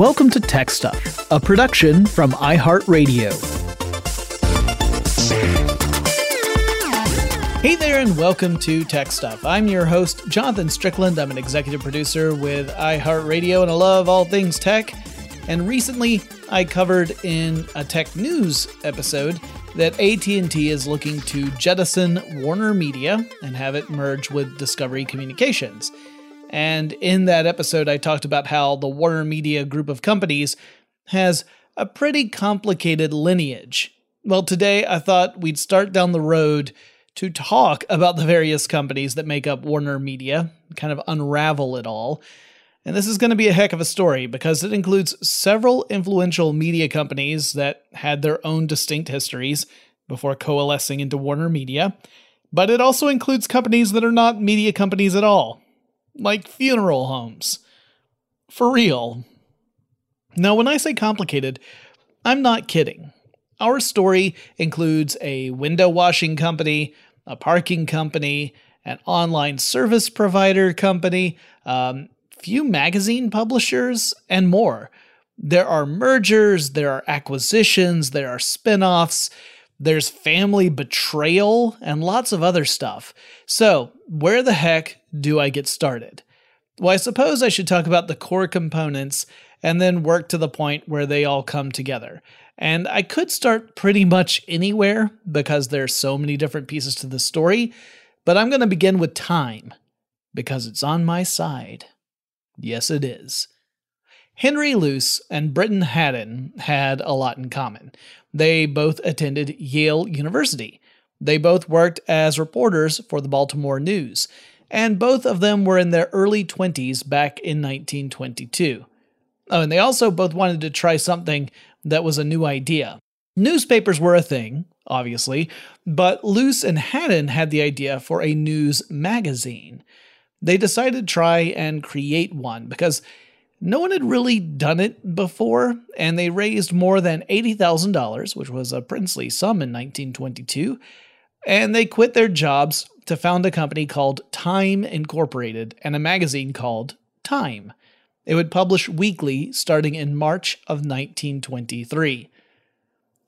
Welcome to Tech Stuff, a production from iHeartRadio. Hey there, and welcome to Tech Stuff. I'm your host, Jonathan Strickland. I'm an executive producer with iHeartRadio, and I love all things tech. And recently, I covered in a tech news episode that AT&T is looking to jettison Warner Media and have it merge with Discovery Communications. And in that episode, I talked about how the Warner Media group of companies has a pretty complicated lineage. Well, today I thought we'd start down the road to talk about the various companies that make up Warner Media, kind of unravel it all. And this is going to be a heck of a story because it includes several influential media companies that had their own distinct histories before coalescing into Warner Media. But it also includes companies that are not media companies at all, like funeral homes. For real. Now, when I say complicated, I'm not kidding. Our story includes a window washing company, a parking company, an online service provider company, um, few magazine publishers, and more. There are mergers, there are acquisitions, there are spin offs, there's family betrayal, and lots of other stuff. So, where the heck do I get started? Well, I suppose I should talk about the core components and then work to the point where they all come together. And I could start pretty much anywhere because there's so many different pieces to the story, but I'm going to begin with time because it's on my side. Yes, it is. Henry Luce and Briton Hadden had a lot in common. They both attended Yale University. They both worked as reporters for the Baltimore News, and both of them were in their early 20s back in 1922. Oh, and they also both wanted to try something that was a new idea. Newspapers were a thing, obviously, but Luce and Hadden had the idea for a news magazine. They decided to try and create one because no one had really done it before, and they raised more than $80,000, which was a princely sum in 1922, and they quit their jobs to found a company called Time Incorporated and a magazine called Time. It would publish weekly starting in March of 1923.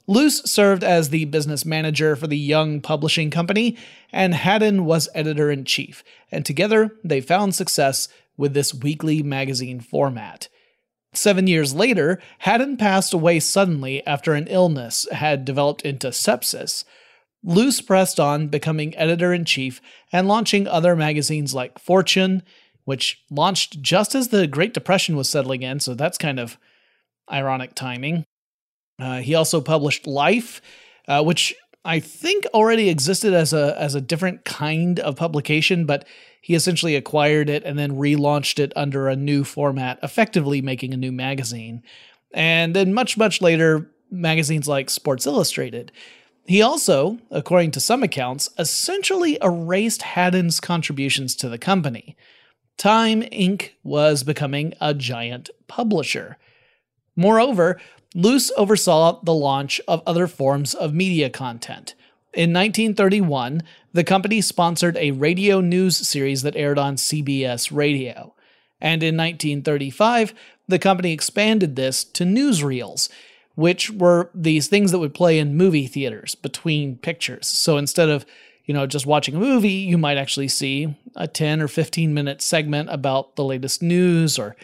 Luce served as the business manager for the young publishing company, and Hadden was editor in chief, and together they found success with this weekly magazine format. Seven years later, Hadden passed away suddenly after an illness had developed into sepsis. Luce pressed on, becoming editor in chief and launching other magazines like Fortune, which launched just as the Great Depression was settling in, so that's kind of ironic timing. Uh, he also published Life, uh, which I think already existed as a as a different kind of publication, but he essentially acquired it and then relaunched it under a new format, effectively making a new magazine. And then much, much later, magazines like Sports Illustrated. He also, according to some accounts, essentially erased Hadden's contributions to the company. Time Inc. was becoming a giant publisher. Moreover, Luce oversaw the launch of other forms of media content. In 1931, the company sponsored a radio news series that aired on CBS Radio. And in 1935, the company expanded this to newsreels, which were these things that would play in movie theaters between pictures. So instead of, you know, just watching a movie, you might actually see a 10 or 15 minute segment about the latest news or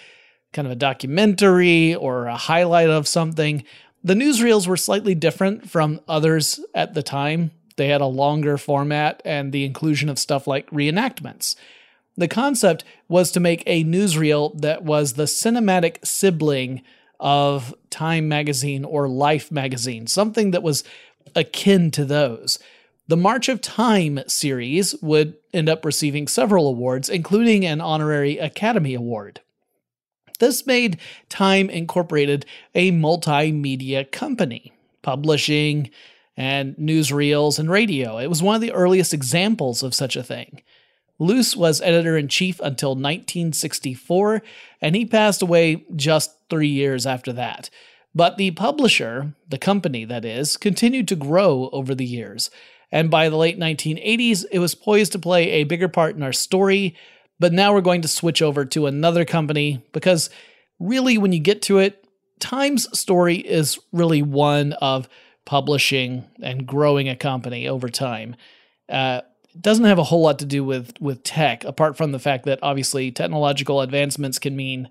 kind of a documentary or a highlight of something. The newsreels were slightly different from others at the time. They had a longer format and the inclusion of stuff like reenactments. The concept was to make a newsreel that was the cinematic sibling of Time magazine or Life magazine, something that was akin to those. The March of Time series would end up receiving several awards, including an honorary Academy Award. This made Time Incorporated a multimedia company, publishing, and newsreels and radio. It was one of the earliest examples of such a thing. Luce was editor in chief until 1964, and he passed away just three years after that. But the publisher, the company that is, continued to grow over the years, and by the late 1980s, it was poised to play a bigger part in our story. But now we're going to switch over to another company because, really, when you get to it, Time's story is really one of publishing and growing a company over time. Uh, doesn't have a whole lot to do with with tech, apart from the fact that obviously technological advancements can mean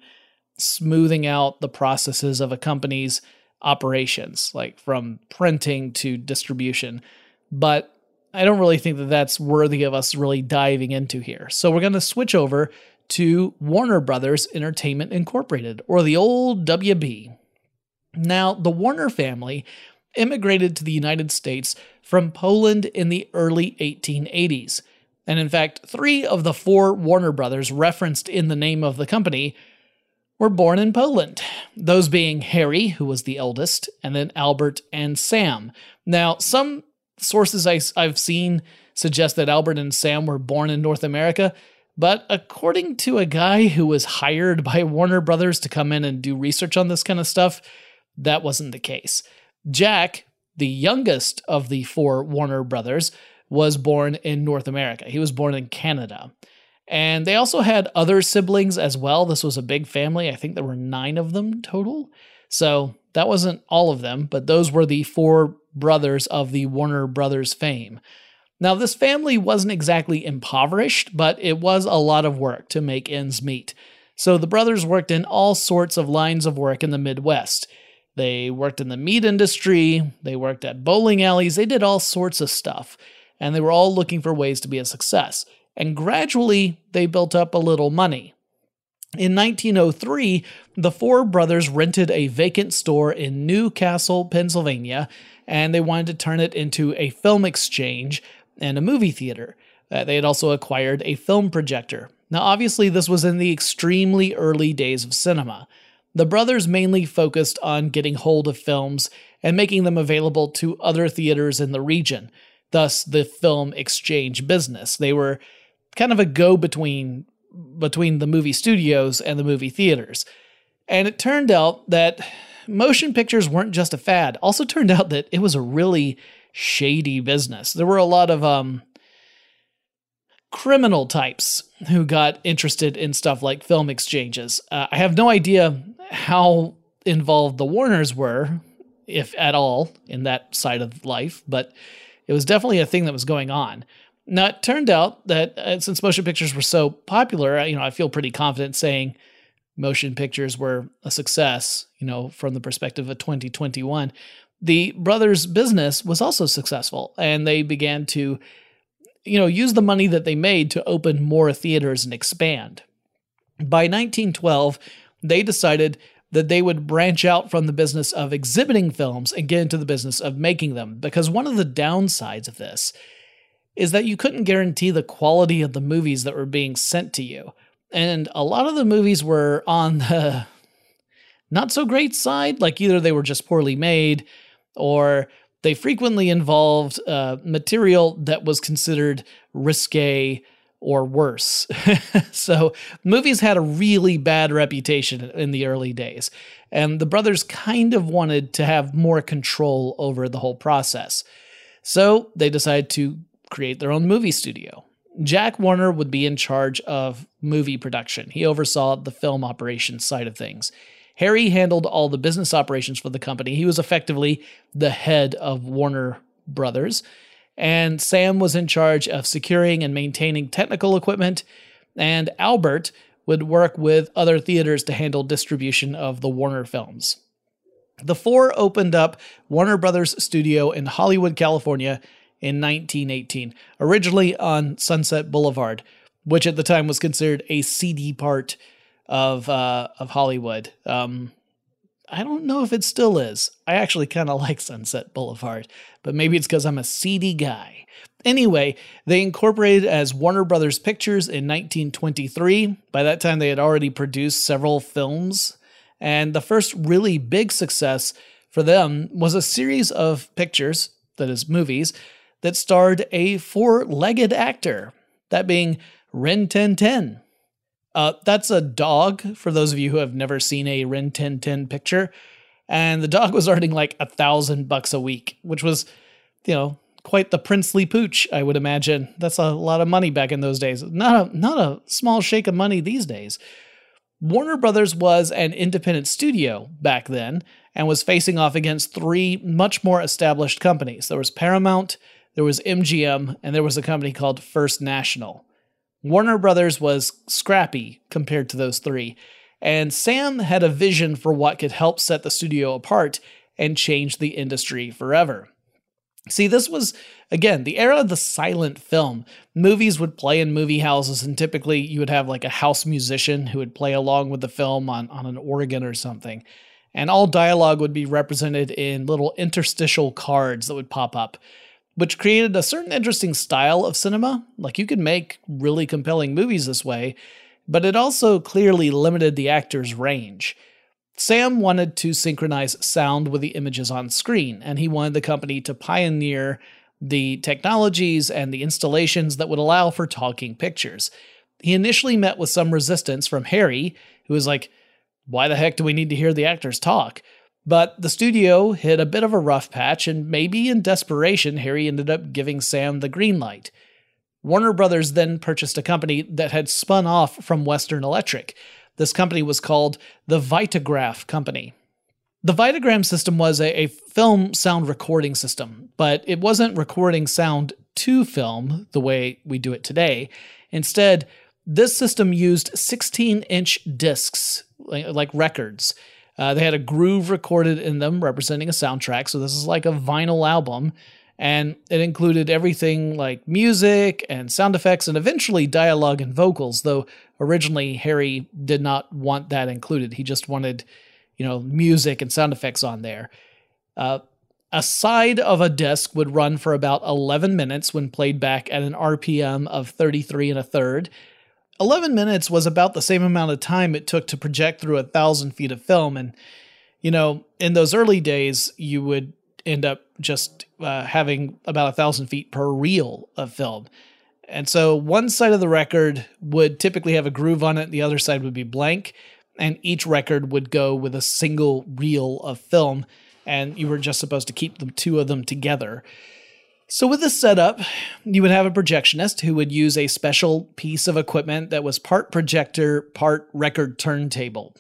smoothing out the processes of a company's operations, like from printing to distribution. But I don't really think that that's worthy of us really diving into here. So we're going to switch over to Warner Brothers Entertainment Incorporated, or the old WB. Now, the Warner family immigrated to the United States from Poland in the early 1880s. And in fact, three of the four Warner brothers referenced in the name of the company were born in Poland, those being Harry, who was the eldest, and then Albert and Sam. Now, some sources I, have seen suggest that Albert and Sam were born in North America, but according to a guy who was hired by Warner Brothers to come in and do research on this kind of stuff, that wasn't the case. Jack, the youngest of the four Warner brothers, was born in North America. He was born in Canada. And they also had other siblings as well. This was a big family. I think there were nine of them total. So that wasn't all of them, but those were the four brothers of the Warner Brothers fame. Now, this family wasn't exactly impoverished, but it was a lot of work to make ends meet. So the brothers worked in all sorts of lines of work in the Midwest. They worked in the meat industry, they worked at bowling alleys, they did all sorts of stuff, and they were all looking for ways to be a success. And gradually, they built up a little money. In 1903, the four brothers rented a vacant store in New Castle, Pennsylvania, and they wanted to turn it into a film exchange and a movie theater. Uh, they had also acquired a film projector. Now, obviously, this was in the extremely early days of cinema. The brothers mainly focused on getting hold of films and making them available to other theaters in the region, thus the film exchange business. They were kind of a go between between the movie studios and the movie theaters. And it turned out that motion pictures weren't just a fad. Also turned out that it was a really shady business. There were a lot of um criminal types who got interested in stuff like film exchanges. Uh, I have no idea how involved the Warners were, if at all, in that side of life, but it was definitely a thing that was going on. Now, it turned out that uh, since motion pictures were so popular, you know, I feel pretty confident saying motion pictures were a success, you know, from the perspective of 2021. The brothers' business was also successful, and they began to, you know, use the money that they made to open more theaters and expand. By 1912, they decided that they would branch out from the business of exhibiting films and get into the business of making them. Because one of the downsides of this is that you couldn't guarantee the quality of the movies that were being sent to you. And a lot of the movies were on the not so great side, like either they were just poorly made or they frequently involved uh, material that was considered risque or worse. so movies had a really bad reputation in the early days, and the brothers kind of wanted to have more control over the whole process. So they decided to create their own movie studio. Jack Warner would be in charge of movie production. He oversaw the film operations side of things. Harry handled all the business operations for the company. He was effectively the head of Warner Brothers and Sam was in charge of securing and maintaining technical equipment, and Albert would work with other theaters to handle distribution of the Warner films. The four opened up Warner Brothers Studio in Hollywood, California in 1918, originally on Sunset Boulevard, which at the time was considered a seedy part of uh, of Hollywood. Um, I don't know if it still is. I actually kind of like Sunset Boulevard, but maybe it's because I'm a seedy guy. Anyway, they incorporated as Warner Brothers Pictures in 1923. By that time, they had already produced several films, and the first really big success for them was a series of pictures, that is, movies, that starred a four legged actor, that being Rin Tin Tin. Uh, that's a dog, for those of you who have never seen a Rin Tin Tin picture. And the dog was earning like a thousand bucks a week, which was, you know, quite the princely pooch, I would imagine. That's a lot of money back in those days. Not a not a small shake of money these days. Warner Brothers was an independent studio back then and was facing off against three much more established companies. There was Paramount, there was MGM, and there was a company called First National. Warner Brothers was scrappy compared to those three, and Sam had a vision for what could help set the studio apart and change the industry forever. See, this was, again, the era of the silent film. Movies would play in movie houses, and typically you would have like a house musician who would play along with the film on, on an organ or something. And all dialogue would be represented in little interstitial cards that would pop up which created a certain interesting style of cinema. Like you could make really compelling movies this way, but it also clearly limited the actor's range. Sam wanted to synchronize sound with the images on screen, and he wanted the company to pioneer the technologies and the installations that would allow for talking pictures. He initially met with some resistance from Harry, who was like, Why the heck do we need to hear the actors talk? But the studio hit a bit of a rough patch, and maybe in desperation, Harry ended up giving Sam the green light. Warner Brothers then purchased a company that had spun off from Western Electric. This company was called the Vitagraph Company. The Vitaphone system was a, a, film sound recording system, but it wasn't recording sound to film the way we do it today. Instead, this system used 16 inch discs, like, like records. Uh, they had a groove recorded in them representing a soundtrack. So this is like a vinyl album. And it included everything like music and sound effects and eventually dialogue and vocals, though originally Harry did not want that included. He just wanted, you know, music and sound effects on there. Uh, a side of a disc would run for about 11 minutes when played back at an RPM of 33 and a third, 11 minutes was about the same amount of time it took to project through a thousand feet of film, and You know, in those early days, you would end up just uh, having about a thousand feet per reel of film. And so one side of the record would typically have a groove on it, the other side would be blank, and each record would go with a single reel of film, and you were just supposed to keep the two of them together. So, with this setup, you would have a projectionist who would use a special piece of equipment that was part projector, part record turntable.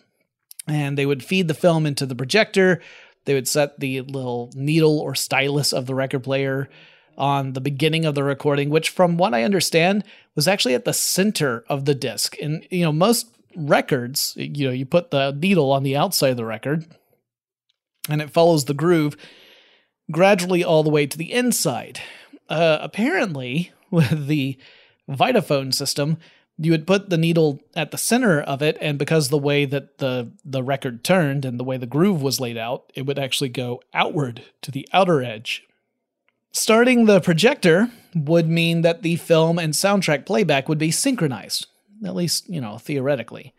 And they would feed the film into the projector. They would set the little needle or stylus of the record player on the beginning of the recording, which, from what I understand, was actually at the center of the disc. And, you know, most records, you know, you put the needle on the outside of the record and it follows the groove gradually all the way to the inside. Uh, apparently, with the Vitaphone system, you would put the needle at the center of it, and because the way that the the record turned and the way the groove was laid out, it would actually go outward to the outer edge. Starting the projector would mean that the film and soundtrack playback would be synchronized, at least, you know, theoretically.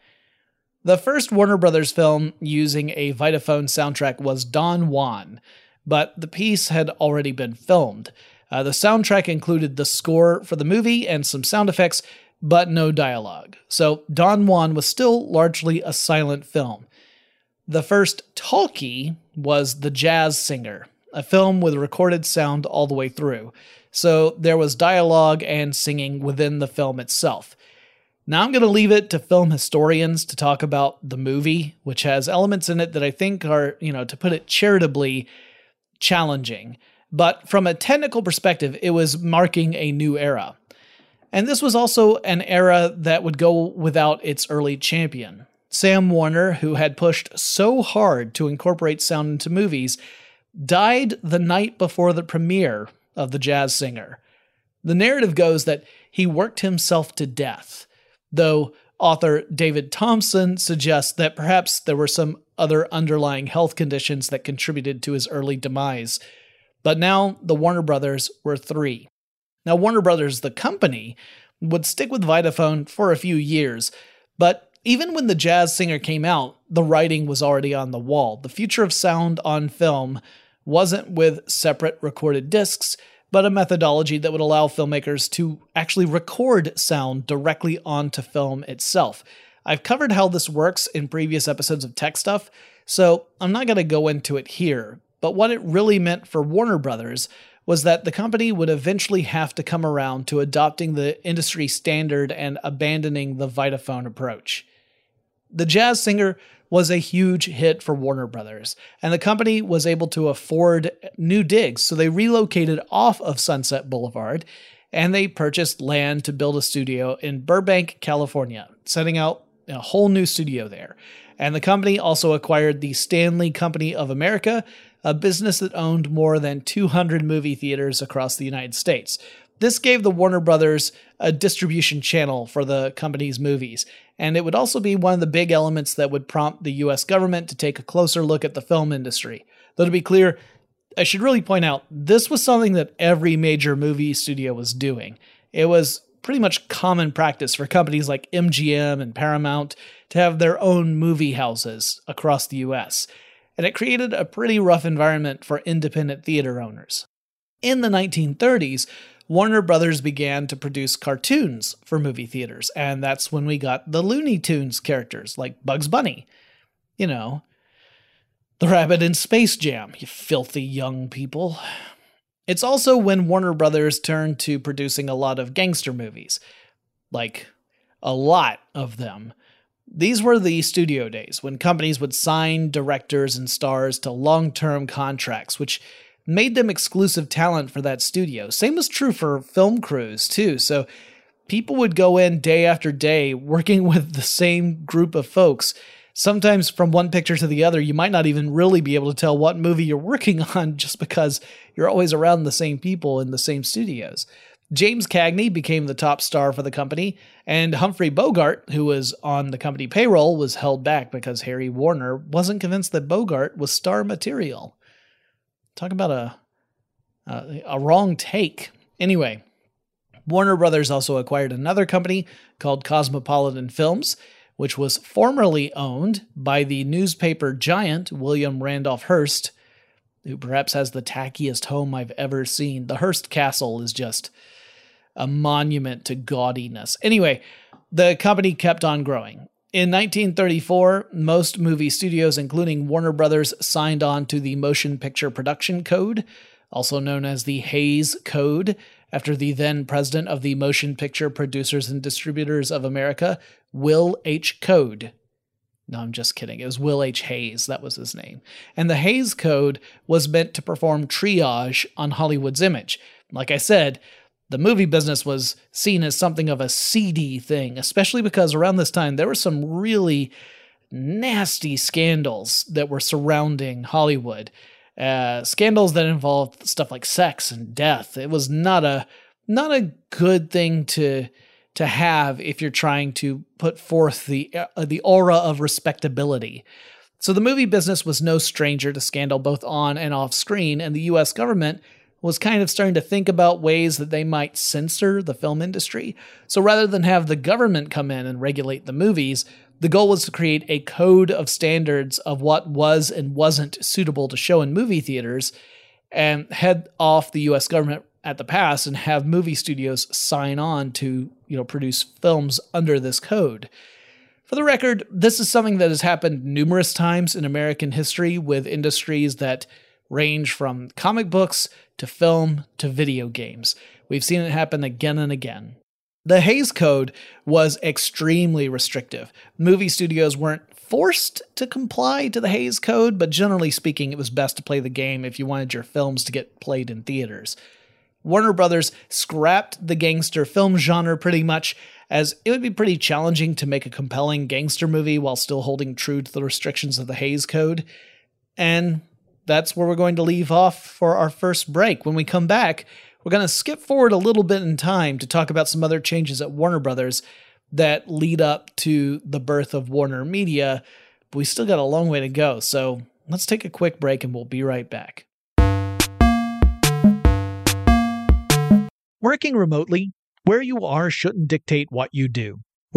The first Warner Brothers film using a Vitaphone soundtrack was Don Juan, but the piece had already been filmed. Uh, the soundtrack included the score for the movie and some sound effects, but no dialogue. So Don Juan was still largely a silent film. The first talkie was The Jazz Singer, a film with recorded sound all the way through. So there was dialogue and singing within the film itself. Now I'm going to leave it to film historians to talk about the movie, which has elements in it that I think are, you know, to put it charitably, challenging. But from a technical perspective, it was marking a new era. And this was also an era that would go without its early champion. Sam Warner, who had pushed so hard to incorporate sound into movies, died the night before the premiere of The Jazz Singer. The narrative goes that he worked himself to death, though author David Thomson suggests that perhaps there were some other underlying health conditions that contributed to his early demise. But now the Warner Brothers were three. Now, Warner Brothers, the company, would stick with Vitaphone for a few years, but even when The Jazz Singer came out, the writing was already on the wall. The future of sound on film wasn't with separate recorded discs, but a methodology that would allow filmmakers to actually record sound directly onto film itself. I've covered how this works in previous episodes of Tech Stuff, so I'm not going to go into it here. But what it really meant for Warner Brothers was that the company would eventually have to come around to adopting the industry standard and abandoning the Vitaphone approach. The Jazz Singer was a huge hit for Warner Brothers, and the company was able to afford new digs, so they relocated off of Sunset Boulevard and they purchased land to build a studio in Burbank, California, setting out a whole new studio there. And the company also acquired the Stanley Company of America, a business that owned more than 200 movie theaters across the United States. This gave the Warner Brothers a distribution channel for the company's movies, and it would also be one of the big elements that would prompt the US government to take a closer look at the film industry. Though to be clear, I should really point out this was something that every major movie studio was doing. It was pretty much common practice for companies like MGM and Paramount to have their own movie houses across the US, and it created a pretty rough environment for independent theater owners. In the 1930s, Warner Brothers began to produce cartoons for movie theaters, and that's when we got the Looney Tunes characters like Bugs Bunny. You know, the rabbit in Space Jam, you filthy young people. It's also when Warner Brothers turned to producing a lot of gangster movies. Like, a lot of them. These were the studio days when companies would sign directors and stars to long term contracts, which made them exclusive talent for that studio. Same was true for film crews, too. So people would go in day after day working with the same group of folks sometimes from one picture to the other, you might not even really be able to tell what movie you're working on just because you're always around the same people in the same studios. James Cagney became the top star for the company, and Humphrey Bogart, who was on the company payroll, was held back because Harry Warner wasn't convinced that Bogart was star material. Talk about a a, a wrong take. Anyway, Warner Brothers also acquired another company called Cosmopolitan Films, which was formerly owned by the newspaper giant William Randolph Hearst, who perhaps has the tackiest home I've ever seen. The Hearst Castle is just a monument to gaudiness. Anyway, the company kept on growing. In 1934, most movie studios, including Warner Brothers, signed on to the Motion Picture Production Code, also known as the Hays Code, after the then president of the Motion Picture Producers and Distributors of America, Will H. Code. No, I'm just kidding. It was Will H. Hays. That was his name. And the Hays Code was meant to perform triage on Hollywood's image. Like I said, the movie business was seen as something of a seedy thing, especially because around this time there were some really nasty scandals that were surrounding Hollywood. Uh, scandals that involved stuff like sex and death. It was not a not a good thing to to have if you're trying to put forth the uh, the aura of respectability. So the movie business was no stranger to scandal both on and off screen, and the U.S. government was kind of starting to think about ways that they might censor the film industry. So rather than have the government come in and regulate the movies, the goal was to create a code of standards of what was and wasn't suitable to show in movie theaters and head off the US government at the pass and have movie studios sign on to, you know, produce films under this code. For the record, this is something that has happened numerous times in American history with industries that range from comic books to film to video games. We've seen it happen again and again. The Hays Code was extremely restrictive. Movie studios weren't forced to comply to the Hays Code, but generally speaking, it was best to play the game if you wanted your films to get played in theaters. Warner Brothers scrapped the gangster film genre pretty much, as it would be pretty challenging to make a compelling gangster movie while still holding true to the restrictions of the Hays Code. And that's where we're going to leave off for our first break. When we come back, we're going to skip forward a little bit in time to talk about some other changes at Warner Brothers that lead up to the birth of Warner Media. But we still got a long way to go. So let's take a quick break and we'll be right back. Working remotely, where you are shouldn't dictate what you do.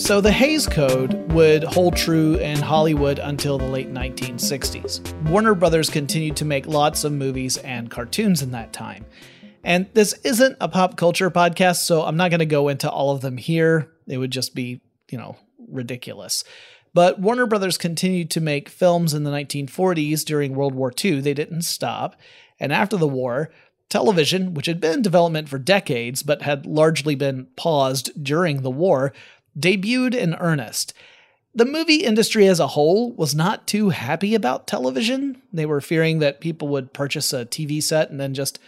So the Hays Code would hold true in Hollywood until the late 1960s. Warner Brothers continued to make lots of movies and cartoons in that time. And this isn't a pop culture podcast, so I'm not going to go into all of them here. It would just be, you know, ridiculous. But Warner Brothers continued to make films in the 1940s during World War II. They didn't stop. And after the war, television, which had been in development for decades but had largely been paused during the war, debuted in earnest. The movie industry as a whole was not too happy about television. They were fearing that people would purchase a TV set and then just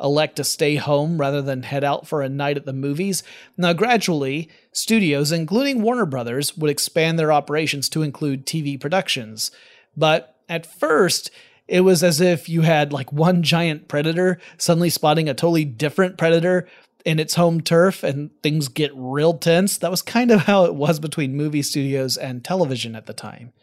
elect to stay home rather than head out for a night at the movies. Now, gradually, studios, including Warner Brothers, would expand their operations to include TV productions. But at first, it was as if you had like one giant predator suddenly spotting a totally different predator in its home turf and things get real tense. That was kind of how it was between movie studios and television at the time.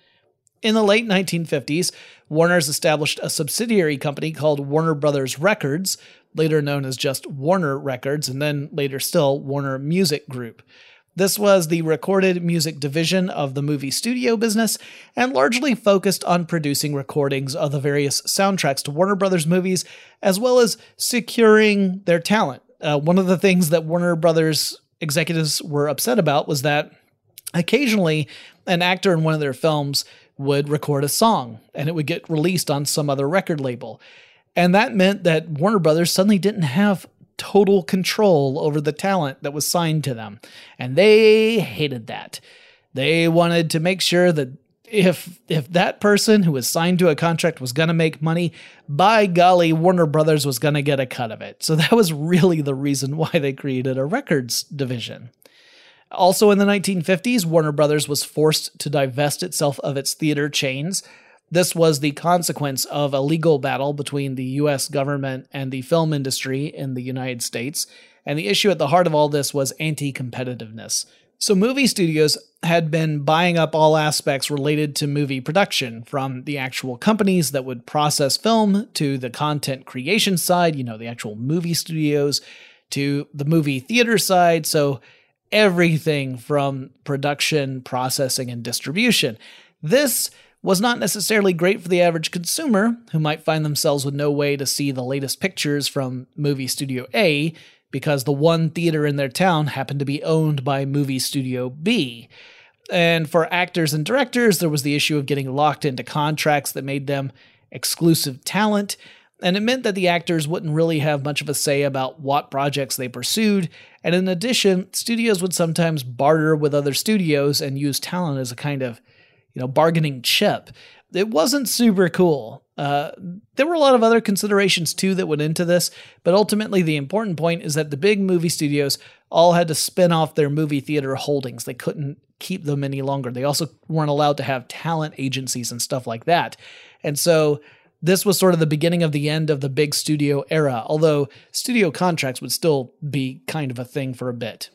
In the late 1950s, Warner's established a subsidiary company called Warner Brothers Records, later known as just Warner Records, and then later still Warner Music Group. This was the recorded music division of the movie studio business and largely focused on producing recordings of the various soundtracks to Warner Brothers movies, as well as securing their talent uh, one of the things that Warner Brothers executives were upset about was that occasionally an actor in one of their films would record a song and it would get released on some other record label. And that meant that Warner Brothers suddenly didn't have total control over the talent that was signed to them. And they hated that. They wanted to make sure that if if that person who was signed to a contract was going to make money, by golly, Warner Brothers was going to get a cut of it. So that was really the reason why they created a records division. Also in the 1950s, Warner Brothers was forced to divest itself of its theater chains. This was the consequence of a legal battle between the US government and the film industry in the United States. And the issue at the heart of all this was anti competitiveness. So, movie studios had been buying up all aspects related to movie production, from the actual companies that would process film to the content creation side, you know, the actual movie studios, to the movie theater side. So, everything from production, processing, and distribution. This was not necessarily great for the average consumer, who might find themselves with no way to see the latest pictures from movie studio A because the one theater in their town happened to be owned by movie studio B. And for actors and directors, there was the issue of getting locked into contracts that made them exclusive talent. And it meant that the actors wouldn't really have much of a say about what projects they pursued. And in addition, studios would sometimes barter with other studios and use talent as a kind of, you know, bargaining chip. It wasn't super cool. Uh, there were a lot of other considerations too that went into this, but ultimately the important point is that the big movie studios all had to spin off their movie theater holdings. They couldn't keep them any longer. They also weren't allowed to have talent agencies and stuff like that. And so this was sort of the beginning of the end of the big studio era, although studio contracts would still be kind of a thing for a bit.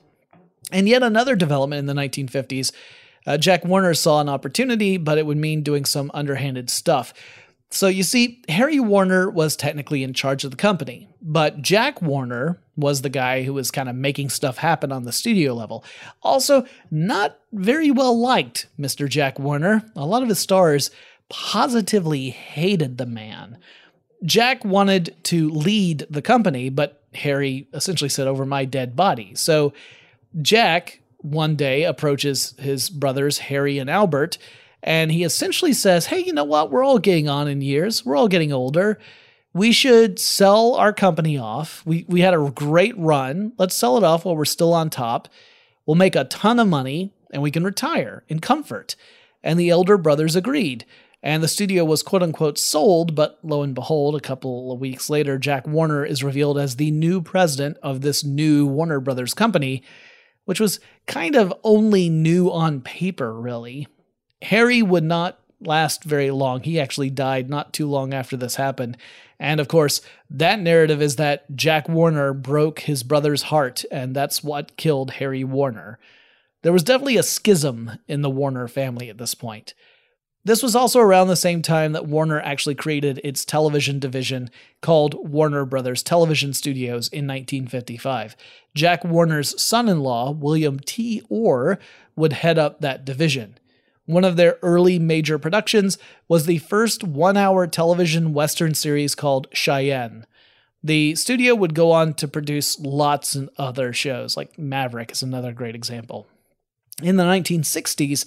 And yet another development in the 1950s, uh, Jack Warner saw an opportunity, but it would mean doing some underhanded stuff. So you see, Harry Warner was technically in charge of the company, but Jack Warner was the guy who was kind of making stuff happen on the studio level. Also, not very well liked, Mr. Jack Warner. A lot of his stars positively hated the man. Jack wanted to lead the company, but Harry essentially said, over my dead body. So Jack one day approaches his brothers, Harry and Albert, and he essentially says, Hey, you know what? We're all getting on in years, we're all getting older. We should sell our company off. We, we had a great run. Let's sell it off while we're still on top. We'll make a ton of money and we can retire in comfort. And the elder brothers agreed. And the studio was quote unquote sold, but lo and behold, a couple of weeks later, Jack Warner is revealed as the new president of this new Warner Brothers company, which was kind of only new on paper, really. Harry would not last very long. He actually died not too long after this happened. And of course, that narrative is that Jack Warner broke his brother's heart, and that's what killed Harry Warner. There was definitely a schism in the Warner family at this point. This was also around the same time that Warner actually created its television division called Warner Brothers Television Studios in 1955. Jack Warner's son in law, William T. Orr, would head up that division. One of their early major productions was the first one hour television Western series called Cheyenne. The studio would go on to produce lots of other shows, like Maverick is another great example. In the 1960s,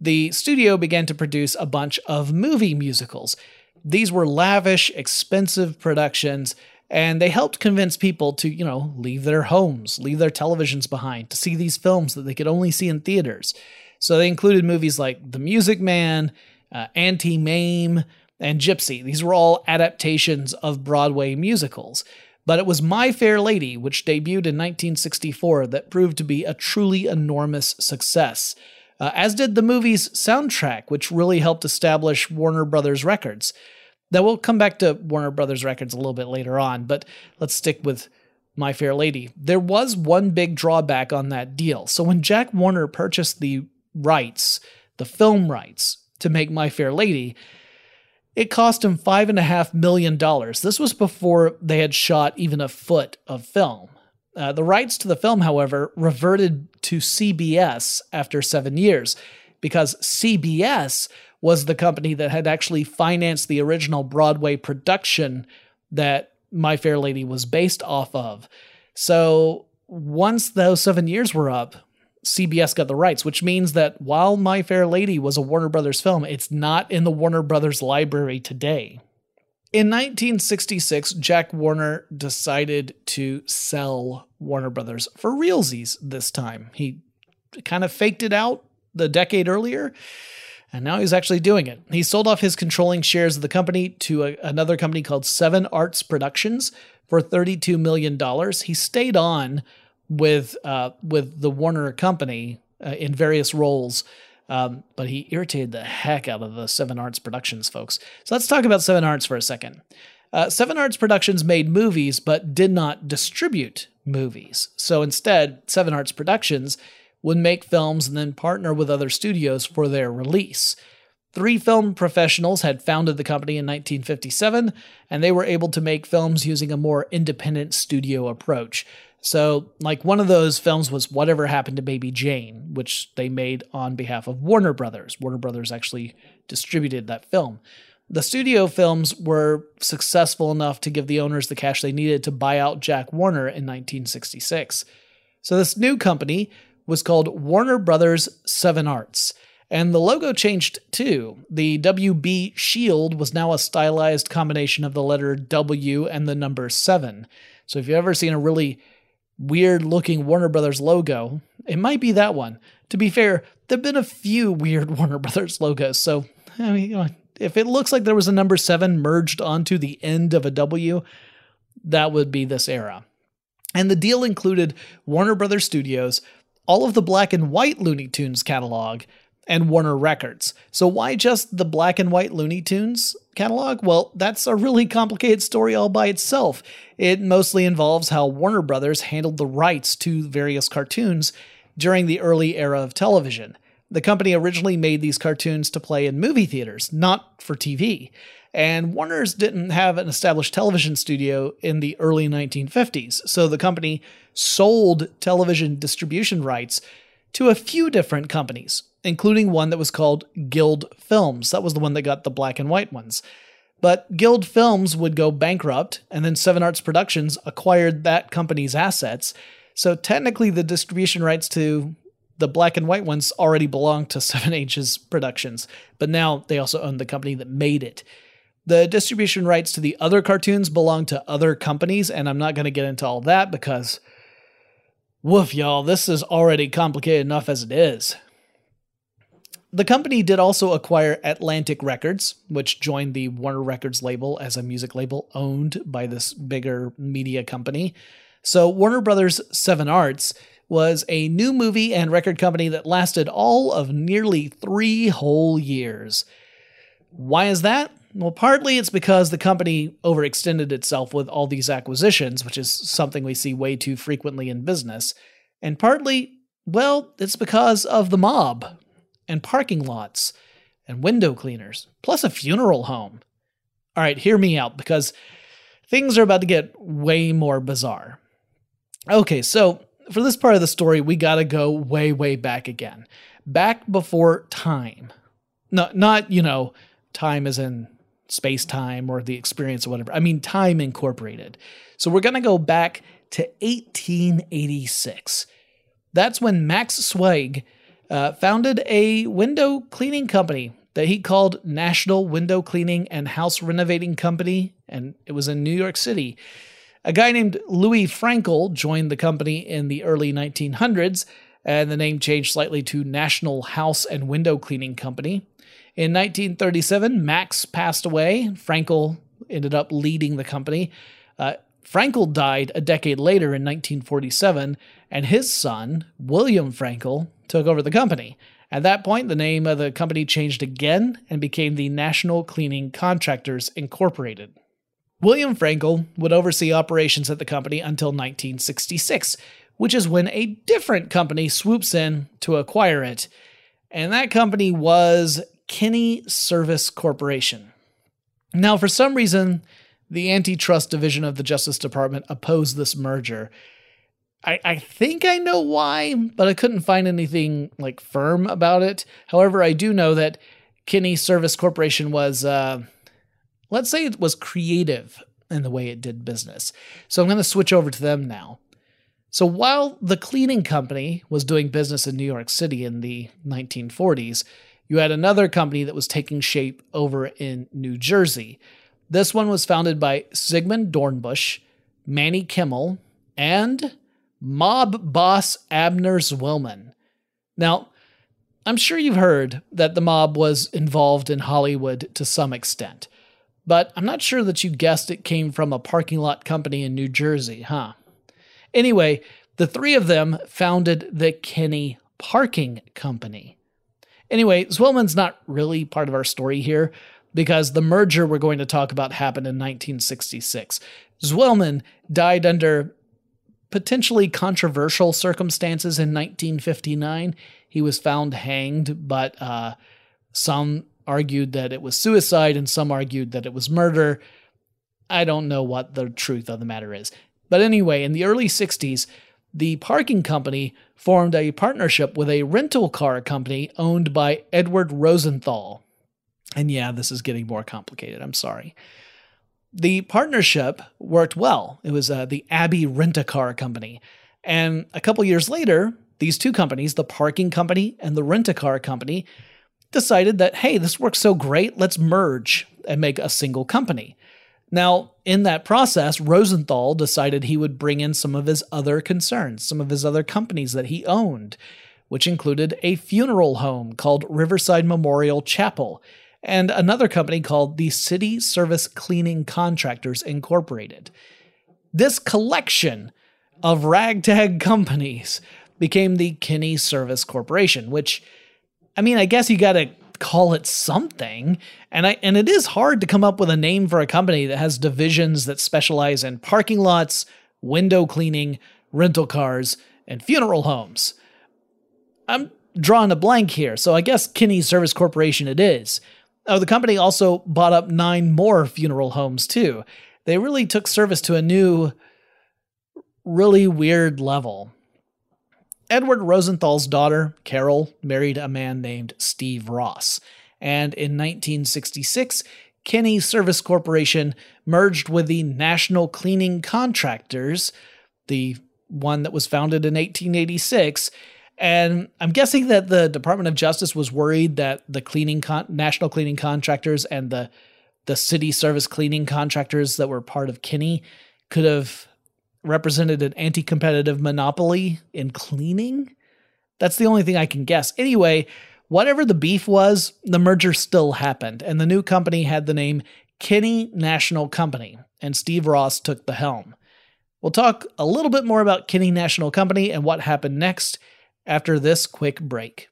the studio began to produce a bunch of movie musicals. These were lavish, expensive productions, and they helped convince people to, you know, leave their homes, leave their televisions behind, to see these films that they could only see in theaters. So they included movies like The Music Man, uh, Auntie Mame, and Gypsy. These were all adaptations of Broadway musicals. But it was My Fair Lady, which debuted in 1964, that proved to be a truly enormous success uh, as did the movie's soundtrack, which really helped establish Warner Brothers Records. Now, we'll come back to Warner Brothers Records a little bit later on, but let's stick with My Fair Lady. There was one big drawback on that deal. So, when Jack Warner purchased the rights, the film rights, to make My Fair Lady, it cost him $5.5 million. This was before they had shot even a foot of film. Uh, the rights to the film, however, reverted to CBS after seven years because CBS was the company that had actually financed the original Broadway production that My Fair Lady was based off of. So once those seven years were up, CBS got the rights, which means that while My Fair Lady was a Warner Brothers film, it's not in the Warner Brothers library today. In 1966, Jack Warner decided to sell Warner Brothers for realsies this time. He kind of faked it out the decade earlier, and now he's actually doing it. He sold off his controlling shares of the company to a, another company called Seven Arts Productions for $32 million. He stayed on with uh, with the Warner Company uh, in various roles um, but he irritated the heck out of the Seven Arts Productions folks. So let's talk about Seven Arts for a second. Uh, Seven Arts Productions made movies but did not distribute movies. So instead, Seven Arts Productions would make films and then partner with other studios for their release. Three film professionals had founded the company in 1957, and they were able to make films using a more independent studio approach. So, like one of those films was Whatever Happened to Baby Jane, which they made on behalf of Warner Brothers. Warner Brothers actually distributed that film. The studio films were successful enough to give the owners the cash they needed to buy out Jack Warner in 1966. So, this new company was called Warner Brothers Seven Arts. And the logo changed too. The WB shield was now a stylized combination of the letter W and the number 7. So if you've ever seen a really weird looking Warner Brothers logo, it might be that one. To be fair, there have been a few weird Warner Brothers logos, so I mean, if it looks like there was a number seven merged onto the end of a W, that would be this era. And the deal included Warner Brothers Studios, all of the black and white Looney Tunes catalog, and Warner Records. So why just the black and white Looney Tunes catalog? Well, that's a really complicated story all by itself. It mostly involves how Warner Brothers handled the rights to various cartoons during the early era of television. The company originally made these cartoons to play in movie theaters, not for TV. And Warner's didn't have an established television studio in the early 1950s, so the company sold television distribution rights to a few different companies, including one that was called Guild Films. That was the one that got the black and white ones. But Guild Films would go bankrupt, and then Seven Arts Productions acquired that company's assets. So technically, the distribution rights to the black and white ones already belonged to 7 Arts Productions, but now they also own the company that made it. The distribution rights to the other cartoons belong to other companies, and I'm not going to get into all that because, woof, y'all, this is already complicated enough as it is. The company did also acquire Atlantic Records, which joined the Warner Records label as a music label owned by this bigger media company. So, Warner Brothers 7 Arts was a new movie and record company that lasted all of nearly three whole years. Why is that? Well, partly it's because the company overextended itself with all these acquisitions, which is something we see way too frequently in business. And partly, well, it's because of the mob and parking lots and window cleaners, plus a funeral home. All right, hear me out because things are about to get way more bizarre. Okay, so for this part of the story, we got to go way, way back again. Back before time. No, not, you know, time as in space time or the experience or whatever. I mean, time incorporated. So we're going to go back to 1886. That's when Max Zweig uh, founded a window cleaning company that he called National Window Cleaning and House Renovating Company, and it was in New York City. A guy named Louis Frankel joined the company in the early 1900s, and the name changed slightly to National House and Window Cleaning Company. In 1937, Max passed away. Frankel ended up leading the company. Uh, Frankel died a decade later in 1947, and his son, William Frankel, took over the company. At that point, the name of the company changed again and became the National Cleaning Contractors Incorporated. William Frankel would oversee operations at the company until 1966, which is when a different company swoops in to acquire it. And that company was Kinney Service Corporation. Now, for some reason, the antitrust division of the Justice Department opposed this merger. I, I think I know why, but I couldn't find anything like firm about it. However, I do know that Kinney Service Corporation was, uh, let's say, it was creative in the way it did business. So I'm going to switch over to them now. So while the cleaning company was doing business in New York City in the 1940s, you had another company that was taking shape over in New Jersey. This one was founded by Sigmund Dornbusch, Manny Kimmel, and mob boss Abner Zwillman. Now, I'm sure you've heard that the mob was involved in Hollywood to some extent, but I'm not sure that you guessed it came from a parking lot company in New Jersey, huh? Anyway, the three of them founded the Kinney Parking Company. Anyway, Zwillman's not really part of our story here because the merger we're going to talk about happened in 1966. Zwillman died under potentially controversial circumstances in 1959. He was found hanged, but uh, some argued that it was suicide and some argued that it was murder. I don't know what the truth of the matter is. But anyway, in the early 60s, the parking company formed a partnership with a rental car company owned by Edward Rosenthal. And yeah, this is getting more complicated. I'm sorry. The partnership worked well. It was uh, the Abbey Rent a Car Company. And a couple years later, these two companies, the parking company and the rent a car company, decided that, hey, this works so great, let's merge and make a single company. Now, in that process, Rosenthal decided he would bring in some of his other concerns, some of his other companies that he owned, which included a funeral home called Riverside Memorial Chapel and another company called the City Service Cleaning Contractors Incorporated. This collection of ragtag companies became the Kinney Service Corporation, which, I mean, I guess you got to call it something. And I and it is hard to come up with a name for a company that has divisions that specialize in parking lots, window cleaning, rental cars, and funeral homes. I'm drawing a blank here, so I guess Kinney Service Corporation it is. Oh, the company also bought up nine more funeral homes too. They really took service to a new, really weird level. Edward Rosenthal's daughter, Carol, married a man named Steve Ross. And in 1966, Kinney Service Corporation merged with the National Cleaning Contractors, the one that was founded in 1886. And I'm guessing that the Department of Justice was worried that the cleaning con- national cleaning contractors and the the city service cleaning contractors that were part of Kinney could have represented an anti competitive monopoly in cleaning. That's the only thing I can guess. Anyway, whatever the beef was, the merger still happened, and the new company had the name Kinney National Company, and Steve Ross took the helm. We'll talk a little bit more about Kinney National Company and what happened next after this quick break.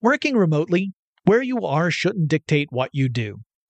Working remotely, where you are shouldn't dictate what you do.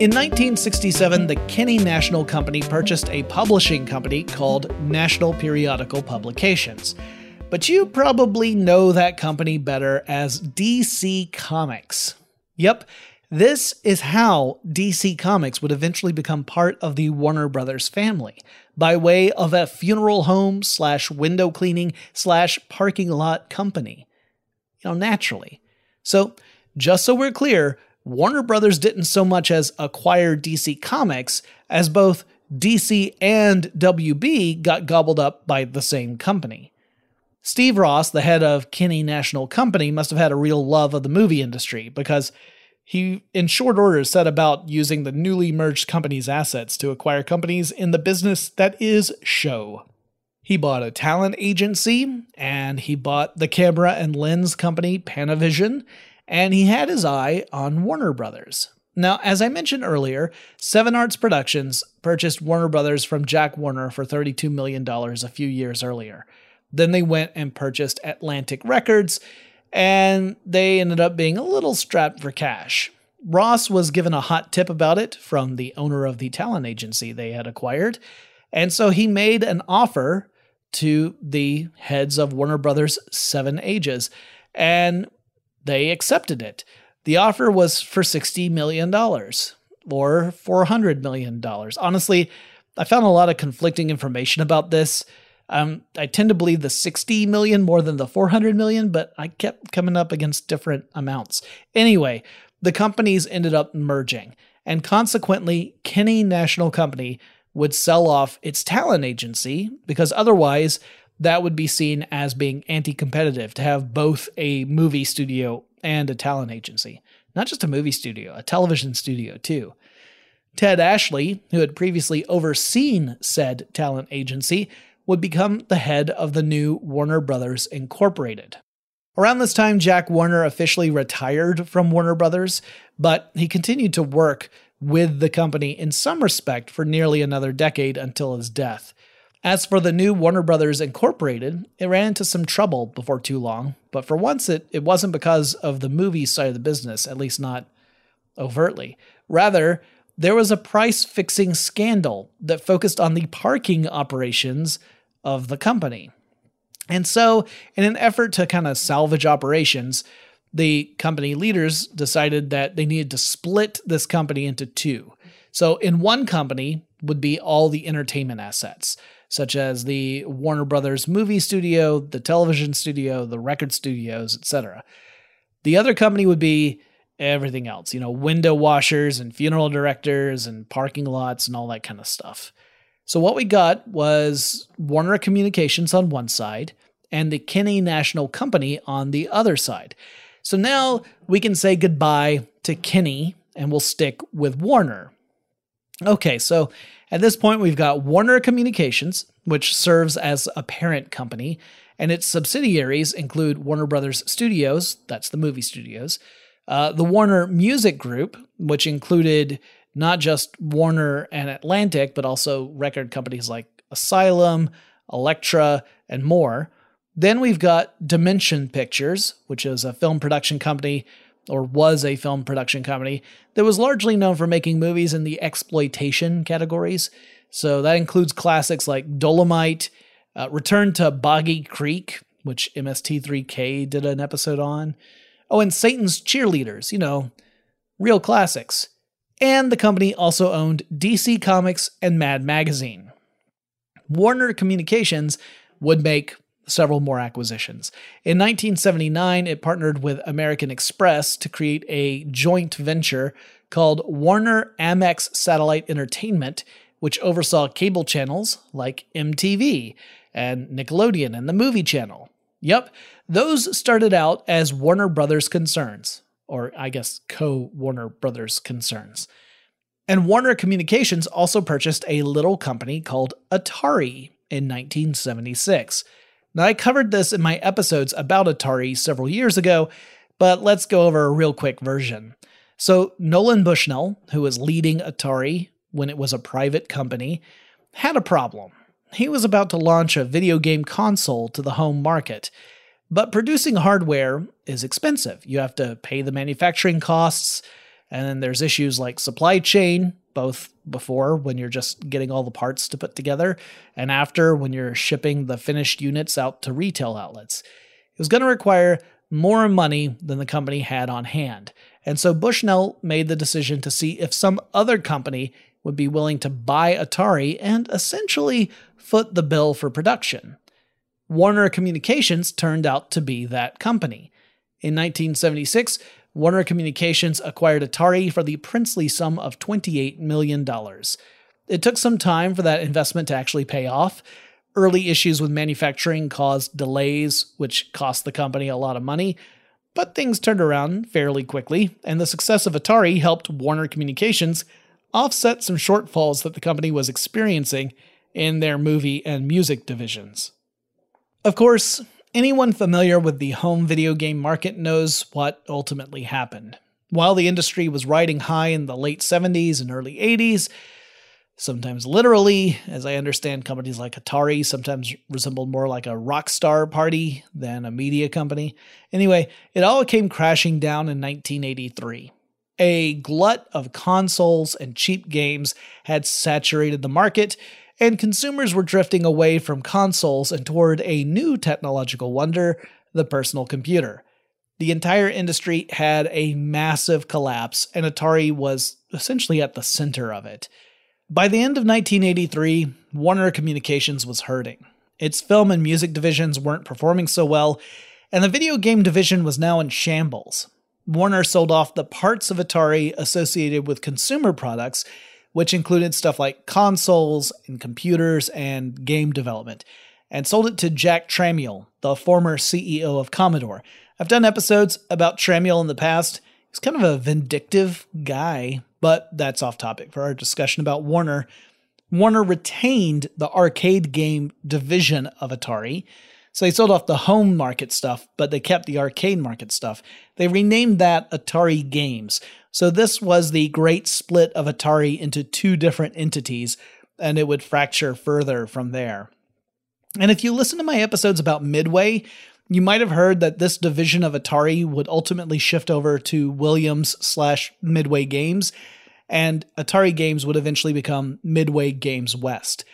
In 1967, the Kinney National Company purchased a publishing company called National Periodical Publications. But you probably know that company better as DC Comics. Yep, this is how DC Comics would eventually become part of the Warner Brothers family, by way of a funeral home slash window cleaning slash parking lot company. You know, naturally. So, just so we're clear, Warner Brothers didn't so much as acquire DC Comics as both DC and WB got gobbled up by the same company. Steve Ross, the head of Kinney National Company, must have had a real love of the movie industry because he, in short order, set about using the newly merged company's assets to acquire companies in the business that is show. He bought a talent agency, and he bought the camera and lens company Panavision, and he had his eye on Warner Brothers. Now, as I mentioned earlier, Seven Arts Productions purchased Warner Brothers from Jack Warner for $32 million a few years earlier. Then they went and purchased Atlantic Records, and they ended up being a little strapped for cash. Ross was given a hot tip about it from the owner of the talent agency they had acquired, and so he made an offer to the heads of Warner Brothers' Seven Arts, and they accepted it. The offer was for $60 million or $400 million. Honestly, I found a lot of conflicting information about this. Um, I tend to believe the 60 million more than the 400 million, but I kept coming up against different amounts. Anyway, the companies ended up merging, and consequently, Kinney National Company would sell off its talent agency because otherwise that would be seen as being anti competitive to have both a movie studio and a talent agency. Not just a movie studio, a television studio too. Ted Ashley, who had previously overseen said talent agency, would become the head of the new Warner Brothers Incorporated. Around this time, Jack Warner officially retired from Warner Brothers, but he continued to work with the company in some respect for nearly another decade until his death. As for the new Warner Brothers Incorporated, it ran into some trouble before too long, but for once it, it wasn't because of the movie side of the business, at least not overtly. Rather, there was a price fixing scandal that focused on the parking operations of the company. And so, in an effort to kind of salvage operations, the company leaders decided that they needed to split this company into two. So, in one company would be all the entertainment assets, such as the Warner Brothers movie studio, the television studio, the record studios, etc. The other company would be everything else, you know, window washers and funeral directors and parking lots and all that kind of stuff. So what we got was Warner Communications on one side and the Kinney National Company on the other side. So now we can say goodbye to Kinney and we'll stick with Warner. Okay, so at this point we've got Warner Communications, which serves as a parent company, and its subsidiaries include Warner Brothers Studios, that's the movie studios, uh, the Warner Music Group, which included not just Warner and Atlantic, but also record companies like Asylum, Elektra, and more. Then we've got Dimension Pictures, which is a film production company, or was a film production company, that was largely known for making movies in the exploitation categories. So that includes classics like Dolomite, uh, Return to Boggy Creek, which MST3K did an episode on, Oh, and Satan's Cheerleaders, you know, real classics. And the company also owned DC Comics and Mad Magazine. Warner Communications would make several more acquisitions. In 1979, it partnered with American Express to create a joint venture called Warner Amex Satellite Entertainment, which oversaw cable channels like MTV and Nickelodeon and the Movie Channel. Yep, those started out as Warner Brothers concerns, or I guess co Warner Brothers concerns. And Warner Communications also purchased a little company called Atari in 1976. Now, I covered this in my episodes about Atari several years ago, but let's go over a real quick version. So, Nolan Bushnell, who was leading Atari when it was a private company, had a problem. He was about to launch a video game console to the home market, but producing hardware is expensive. You have to pay the manufacturing costs, and then there's issues like supply chain, both before when you're just getting all the parts to put together, and after when you're shipping the finished units out to retail outlets. It was going to require more money than the company had on hand. And so Bushnell made the decision to see if some other company would be willing to buy Atari and essentially foot the bill for production. Warner Communications turned out to be that company. In 1976, Warner Communications acquired Atari for the princely sum of $28 million. It took some time for that investment to actually pay off. Early issues with manufacturing caused delays, which cost the company a lot of money, but things turned around fairly quickly, and the success of Atari helped Warner Communications offset some shortfalls that the company was experiencing in their movie and music divisions. Of course, anyone familiar with the home video game market knows what ultimately happened. While the industry was riding high in the late 70s and early 80s, sometimes literally, as I understand, companies like Atari sometimes resembled more like a rock star party than a media company. Anyway, it all came crashing down in 1983. A glut of consoles and cheap games had saturated the market, and consumers were drifting away from consoles and toward a new technological wonder, the personal computer. The entire industry had a massive collapse, and Atari was essentially at the center of it. By the end of 1983, Warner Communications was hurting. Its film and music divisions weren't performing so well, and the video game division was now in shambles. Warner sold off the parts of Atari associated with consumer products which included stuff like consoles and computers and game development, and sold it to Jack Tramiel, the former CEO of Commodore. I've done episodes about Tramiel in the past. He's kind of a vindictive guy, but that's off topic for our discussion about Warner. Warner retained the arcade game division of Atari. So they sold off the home market stuff, but they kept the arcade market stuff. They renamed that Atari Games. So this was the great split of Atari into two different entities, and it would fracture further from there. And if you listen to my episodes about Midway, you might have heard that this division of Atari would ultimately shift over to Williams slash Midway Games, and Atari Games would eventually become Midway Games West.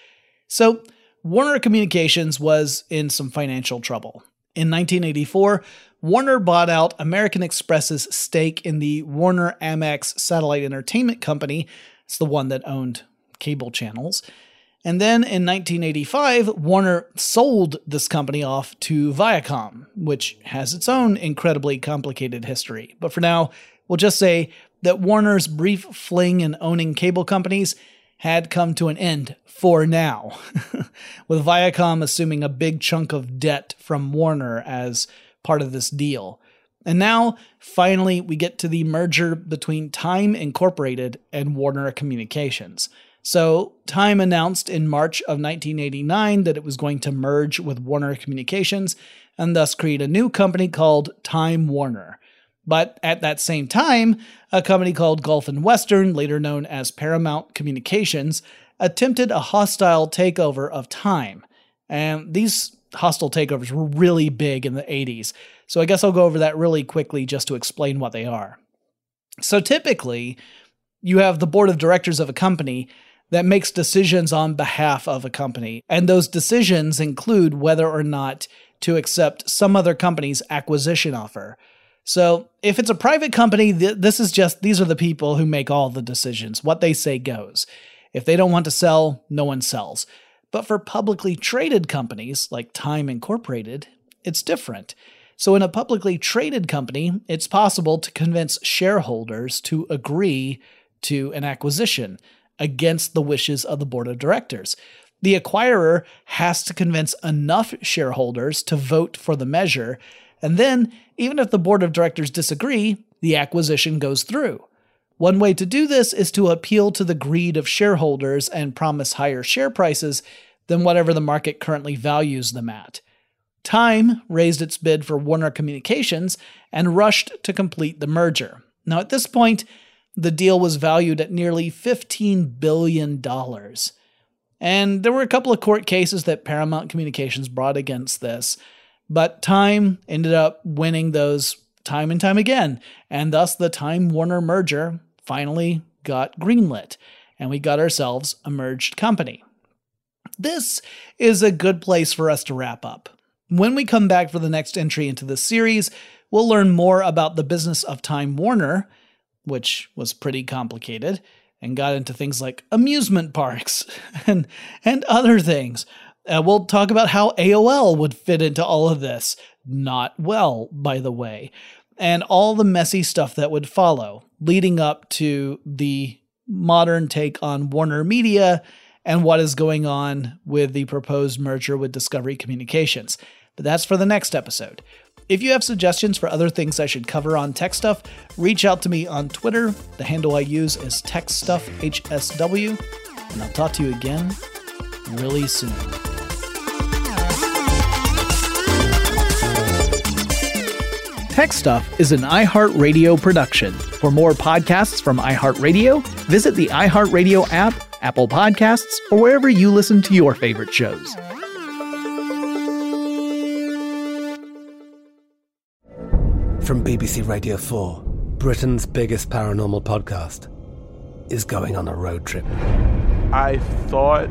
So Warner Communications was in some financial trouble. In 1984, Warner bought out American Express's stake in the Warner Amex Satellite Entertainment Company. It's the one that owned cable channels. And then in 1985, Warner sold this company off to Viacom, which has its own incredibly complicated history. But for now, we'll just say that Warner's brief fling in owning cable companies had come to an end for now, with Viacom assuming a big chunk of debt from Warner as part of this deal. And now, finally, we get to the merger between Time Incorporated and Warner Communications. So, Time announced in March of 1989 that it was going to merge with Warner Communications and thus create a new company called Time Warner. But at that same time, a company called Gulf and Western, later known as Paramount Communications, attempted a hostile takeover of Time. And these hostile takeovers were really big in the 80s. So I guess I'll go over that really quickly just to explain what they are. So typically, you have the board of directors of a company that makes decisions on behalf of a company. And those decisions include whether or not to accept some other company's acquisition offer. So, if it's a private company, th- this is just these are the people who make all the decisions. What they say goes. If they don't want to sell, no one sells. But for publicly traded companies like Time Incorporated, it's different. So, in a publicly traded company, it's possible to convince shareholders to agree to an acquisition against the wishes of the board of directors. The acquirer has to convince enough shareholders to vote for the measure, and then, even if the board of directors disagree, the acquisition goes through. One way to do this is to appeal to the greed of shareholders and promise higher share prices than whatever the market currently values them at. Time raised its bid for Warner Communications and rushed to complete the merger. Now, at this point, the deal was valued at nearly $15 billion. And there were a couple of court cases that Paramount Communications brought against this, but Time ended up winning those time and time again, and thus the Time Warner merger finally got greenlit, and we got ourselves a merged company. This is a good place for us to wrap up. When we come back for the next entry into the series, we'll learn more about the business of Time Warner which was pretty complicated, and got into things like amusement parks and and other things. Uh, we'll talk about how AOL would fit into all of this. Not well, by the way. And all the messy stuff that would follow, leading up to the modern take on Warner Media and what is going on with the proposed merger with Discovery Communications. But that's for the next episode. If you have suggestions for other things I should cover on Tech Stuff, reach out to me on Twitter. The handle I use is TechStuffHSW, and I'll talk to you again really soon. Tech Stuff is an iHeartRadio production. For more podcasts from iHeartRadio, visit the iHeartRadio app, Apple Podcasts, or wherever you listen to your favorite shows. From BBC Radio 4, Britain's biggest paranormal podcast is going on a road trip. I thought